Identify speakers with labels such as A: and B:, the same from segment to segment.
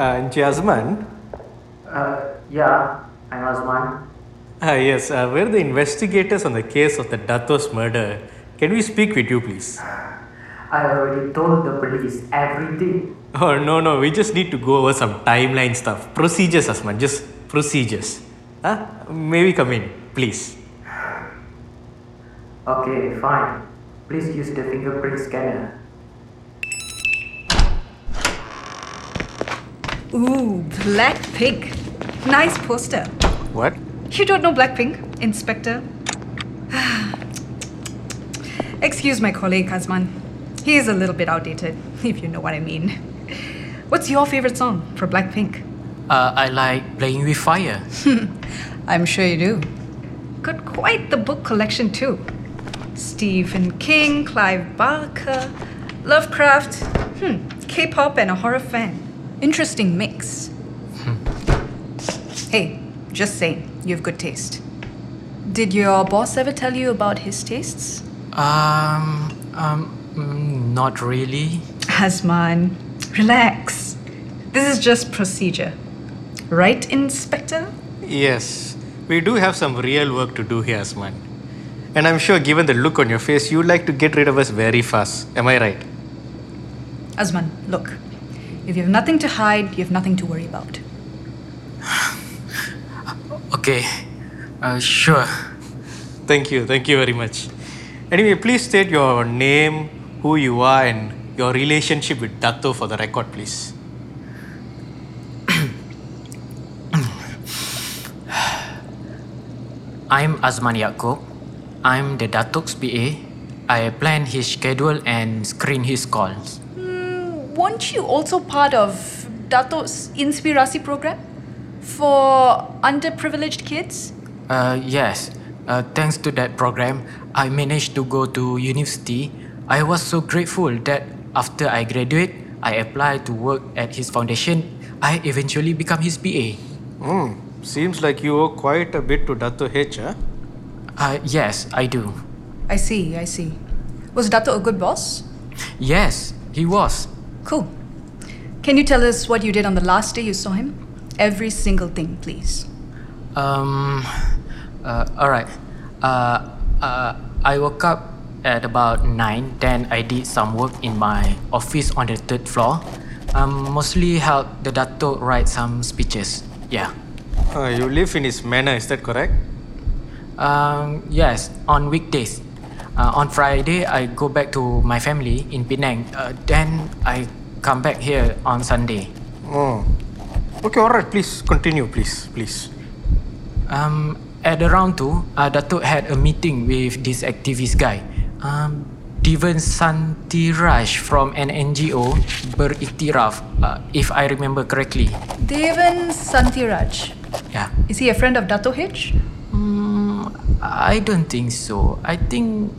A: Uh, Azman?
B: Uh, yeah, I'm Azman.
A: Uh, yes, uh, we're the investigators on the case of the Datos murder. Can we speak with you, please?
B: I already told the police everything.
A: Oh, no, no, we just need to go over some timeline stuff. Procedures, Azman, just procedures. Huh? May we come in, please?
B: Okay, fine. Please use the fingerprint scanner.
C: Ooh, Blackpink. Nice poster.
A: What?
C: You don't know Blackpink, Inspector? Excuse my colleague, Kazman. He is a little bit outdated, if you know what I mean. What's your favorite song for Blackpink?
D: Uh, I like playing with fire.
C: I'm sure you do. Got quite the book collection, too. Stephen King, Clive Barker, Lovecraft, hmm, K pop, and a horror fan. Interesting mix. hey, just saying, you have good taste. Did your boss ever tell you about his tastes?
D: Um, um, not really.
C: Azman, relax. This is just procedure. Right, Inspector?
A: Yes, we do have some real work to do here, Azman. And I'm sure, given the look on your face, you'd like to get rid of us very fast. Am I right?
C: Azman, look. If you have nothing to hide, you have nothing to worry about.
D: Okay, uh, sure.
A: Thank you, thank you very much. Anyway, please state your name, who you are, and your relationship with Dato for the record, please.
D: I'm Azman Yaakob. I'm the Datuk's PA. I plan his schedule and screen his calls.
C: Weren't you also part of Dato's Inspirasi program? For underprivileged kids?
D: Uh, yes, uh, thanks to that program, I managed to go to university. I was so grateful that after I graduate, I applied to work at his foundation. I eventually become his PA.
A: Hmm, seems like you owe quite a bit to Dato H, huh?
D: Uh, yes, I do.
C: I see, I see. Was Dato a good boss?
D: Yes, he was.
C: Cool. Can you tell us what you did on the last day you saw him? Every single thing, please.
D: Um, uh, alright. Uh, uh, I woke up at about 9, then I did some work in my office on the third floor. Um, mostly helped the Dato write some speeches. Yeah.
A: Uh, you live in his manor, is that correct?
D: Um, yes, on weekdays. Uh, on Friday, I go back to my family in Penang. Uh, then I come back here on Sunday.
A: Oh. Okay, alright, please continue, please, please.
D: Um, at around two, uh, Datuk had a meeting with this activist guy. Um, Devan Santiraj from an NGO beriktiraf, uh, if I remember correctly.
C: Devan Santiraj.
D: Yeah.
C: Is he a friend of Dato H?
D: Mm, I don't think so. I think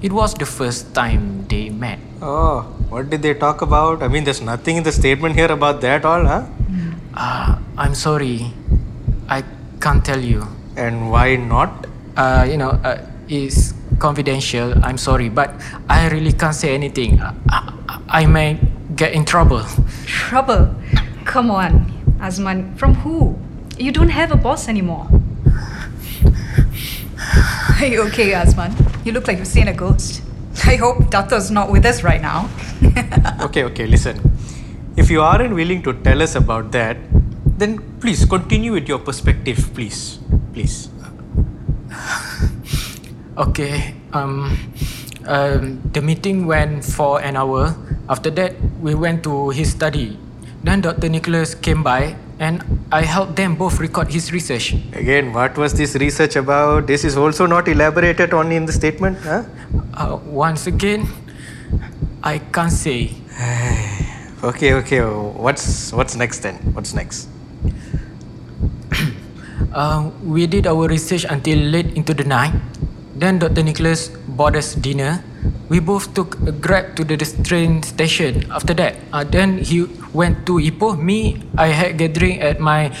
D: it was the first time they met.
A: Oh, what did they talk about? I mean, there's nothing in the statement here about that all, huh?
D: Uh, I'm sorry. I can't tell you.
A: And why not?
D: Uh, you know, uh, it's confidential. I'm sorry, but I really can't say anything. I, I, I may get in trouble.
C: Trouble? Come on, Azman. From who? You don't have a boss anymore. Are you okay, Azman? You look like you've seen a ghost. I hope Dato's not with us right now.
A: okay, okay, listen. If you aren't willing to tell us about that, then please continue with your perspective, please. Please.
D: Okay. Um, um, the meeting went for an hour. After that, we went to his study. Then Dr. Nicholas came by and I helped them both record his research.
A: Again, what was this research about? This is also not elaborated on in the statement, huh?
D: Uh, once again, I can't say.
A: okay, okay. What's what's next then? What's next?
D: Uh, we did our research until late into the night. Then Dr. Nicholas bought us dinner. We both took a grab to the train station. After that, uh, then he went to Ipoh. Me, I had gathering at my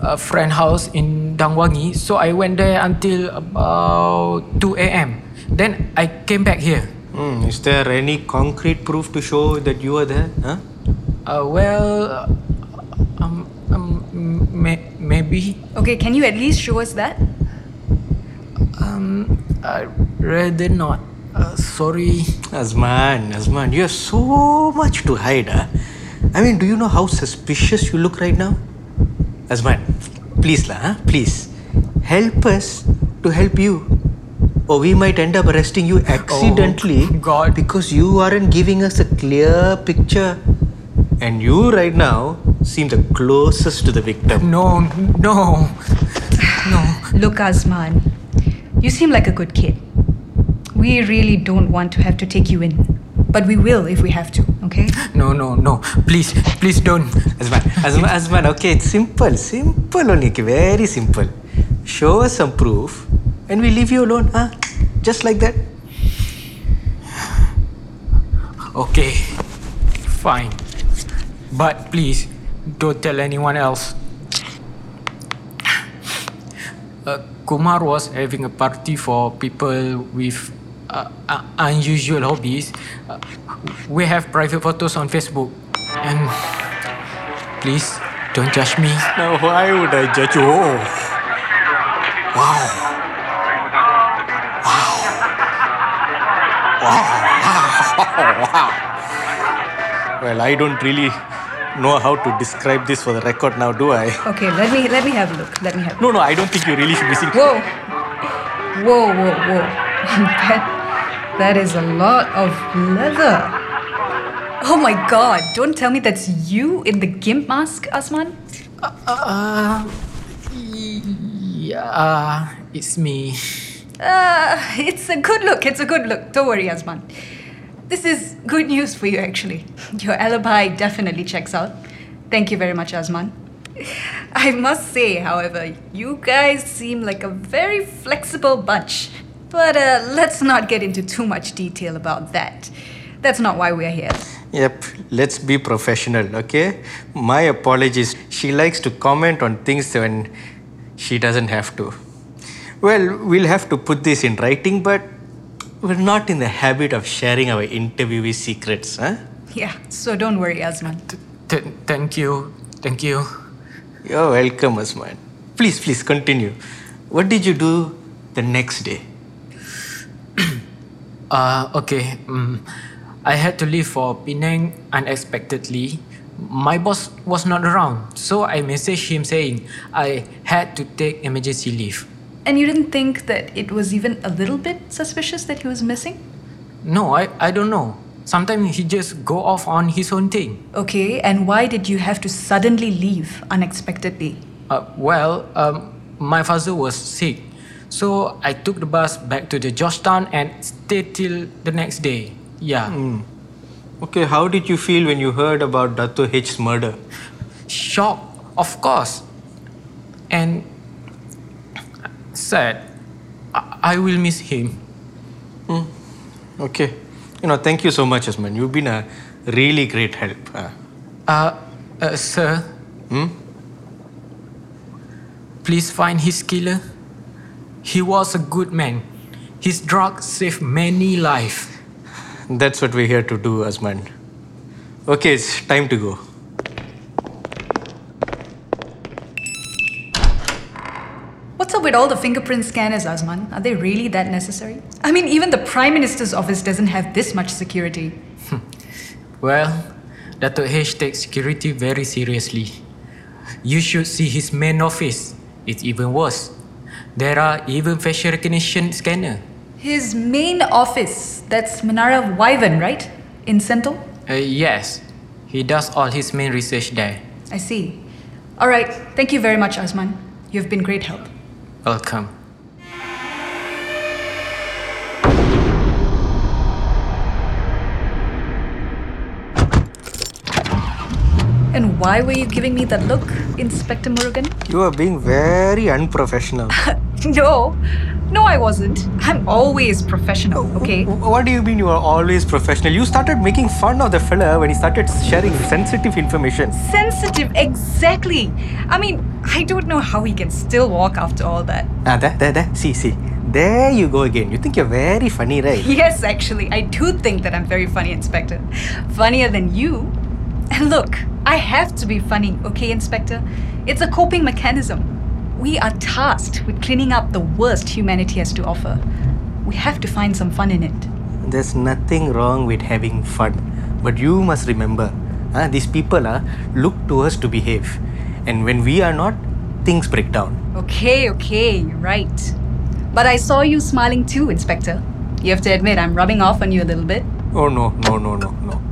D: uh, friend house in Dang Wangi. So I went there until about 2 a.m. Then I came back here.
A: Hmm, is there any concrete proof to show that you were there? Huh?
D: Uh, well, um, um, may- maybe.
C: Okay, can you at least show us that?
D: I'd rather not. Uh, sorry.
A: Azman, Azman, you have so much to hide, huh? I mean, do you know how suspicious you look right now? Azman, please, lah, huh? please. Help us to help you. Or we might end up arresting you accidentally
D: God.
A: because you aren't giving us a clear picture. And you right now seem the closest to the victim.
D: No, no, no.
C: Look, Azman, you seem like a good kid. We really don't want to have to take you in, but we will if we have to, okay?
D: No, no, no. Please, please don't.
A: Azman, Azman, Azman, okay, it's simple, simple only, okay, very simple. Show us some proof and we leave you alone, huh? Just like that.
D: Okay, fine. But please, don't tell anyone else. Uh, Kumar was having a party for people with uh, uh, unusual hobbies. Uh, we have private photos on Facebook. And please, don't judge me.
A: Now, why would I judge you? Oh. Wow. Wow. Wow. Well, I don't really know how to describe this for the record now, do I?
C: Okay, let me let me have a look. Let me have.
A: No, no, I don't think you really should be seeing.
C: Whoa, whoa, whoa, whoa! that that is a lot of leather. Oh my God! Don't tell me that's you in the gimp mask, Azman.
D: Uh, uh yeah, it's me.
C: Uh, it's a good look. It's a good look. Don't worry, Azman. This is good news for you, actually. Your alibi definitely checks out. Thank you very much, Azman. I must say, however, you guys seem like a very flexible bunch. But uh, let's not get into too much detail about that. That's not why we're here.
A: Yep, let's be professional, okay? My apologies. She likes to comment on things when she doesn't have to. Well, we'll have to put this in writing, but we're not in the habit of sharing our interviewee secrets, huh?
C: Yeah, so don't worry, Azman.
D: Th- thank you, thank you.
A: You're welcome, Azman. Please, please continue. What did you do the next day?
D: Uh, okay. Um, I had to leave for Penang unexpectedly. My boss was not around, so I messaged him saying I had to take emergency leave.
C: And you didn't think that it was even a little bit suspicious that he was missing?
D: No, I, I don't know. Sometimes he just go off on his own thing.
C: Okay, and why did you have to suddenly leave unexpectedly?
D: Uh, well, um, my father was sick, so I took the bus back to the Georgetown and stayed till the next day. Yeah,
A: Okay, how did you feel when you heard about Dato H's murder?
D: shock, of course, and sad. I, I will miss him.
A: Okay. You know, thank you so much, Azman. You've been a really great help.
D: Uh, uh, sir.
A: Hmm?
D: Please find his killer. He was a good man. His drug saved many lives.
A: That's what we're here to do, Azman. Okay, it's time to go.
C: What's up with all the fingerprint scanners, Azman? Are they really that necessary? I mean, even the Prime Minister's office doesn't have this much security. Hmm.
D: Well, Dato H takes security very seriously. You should see his main office. It's even worse. There are even facial recognition scanner.
C: His main office, that's Menara Wyvern, right? In Sentul?
D: Uh, yes, he does all his main research there.
C: I see. All right, thank you very much, Azman. You've been great help.
D: Welcome.
C: And why were you giving me that look, Inspector Murugan?
A: You are being very unprofessional.
C: No, no, I wasn't. I'm always professional, okay?
A: What do you mean you are always professional? You started making fun of the fella when he started sharing sensitive information.
C: Sensitive, exactly. I mean, I don't know how he can still walk after all that.
A: Ah, there, there, there. See, see. There you go again. You think you're very funny, right?
C: Yes, actually, I do think that I'm very funny, Inspector. Funnier than you. And look, I have to be funny, okay, Inspector? It's a coping mechanism. We are tasked with cleaning up the worst humanity has to offer. We have to find some fun in it.
A: There's nothing wrong with having fun. But you must remember, ah, these people ah, look to us to behave. And when we are not, things break down.
C: Okay, okay, you're right. But I saw you smiling too, Inspector. You have to admit, I'm rubbing off on you a little bit.
A: Oh no, no, no, no, no.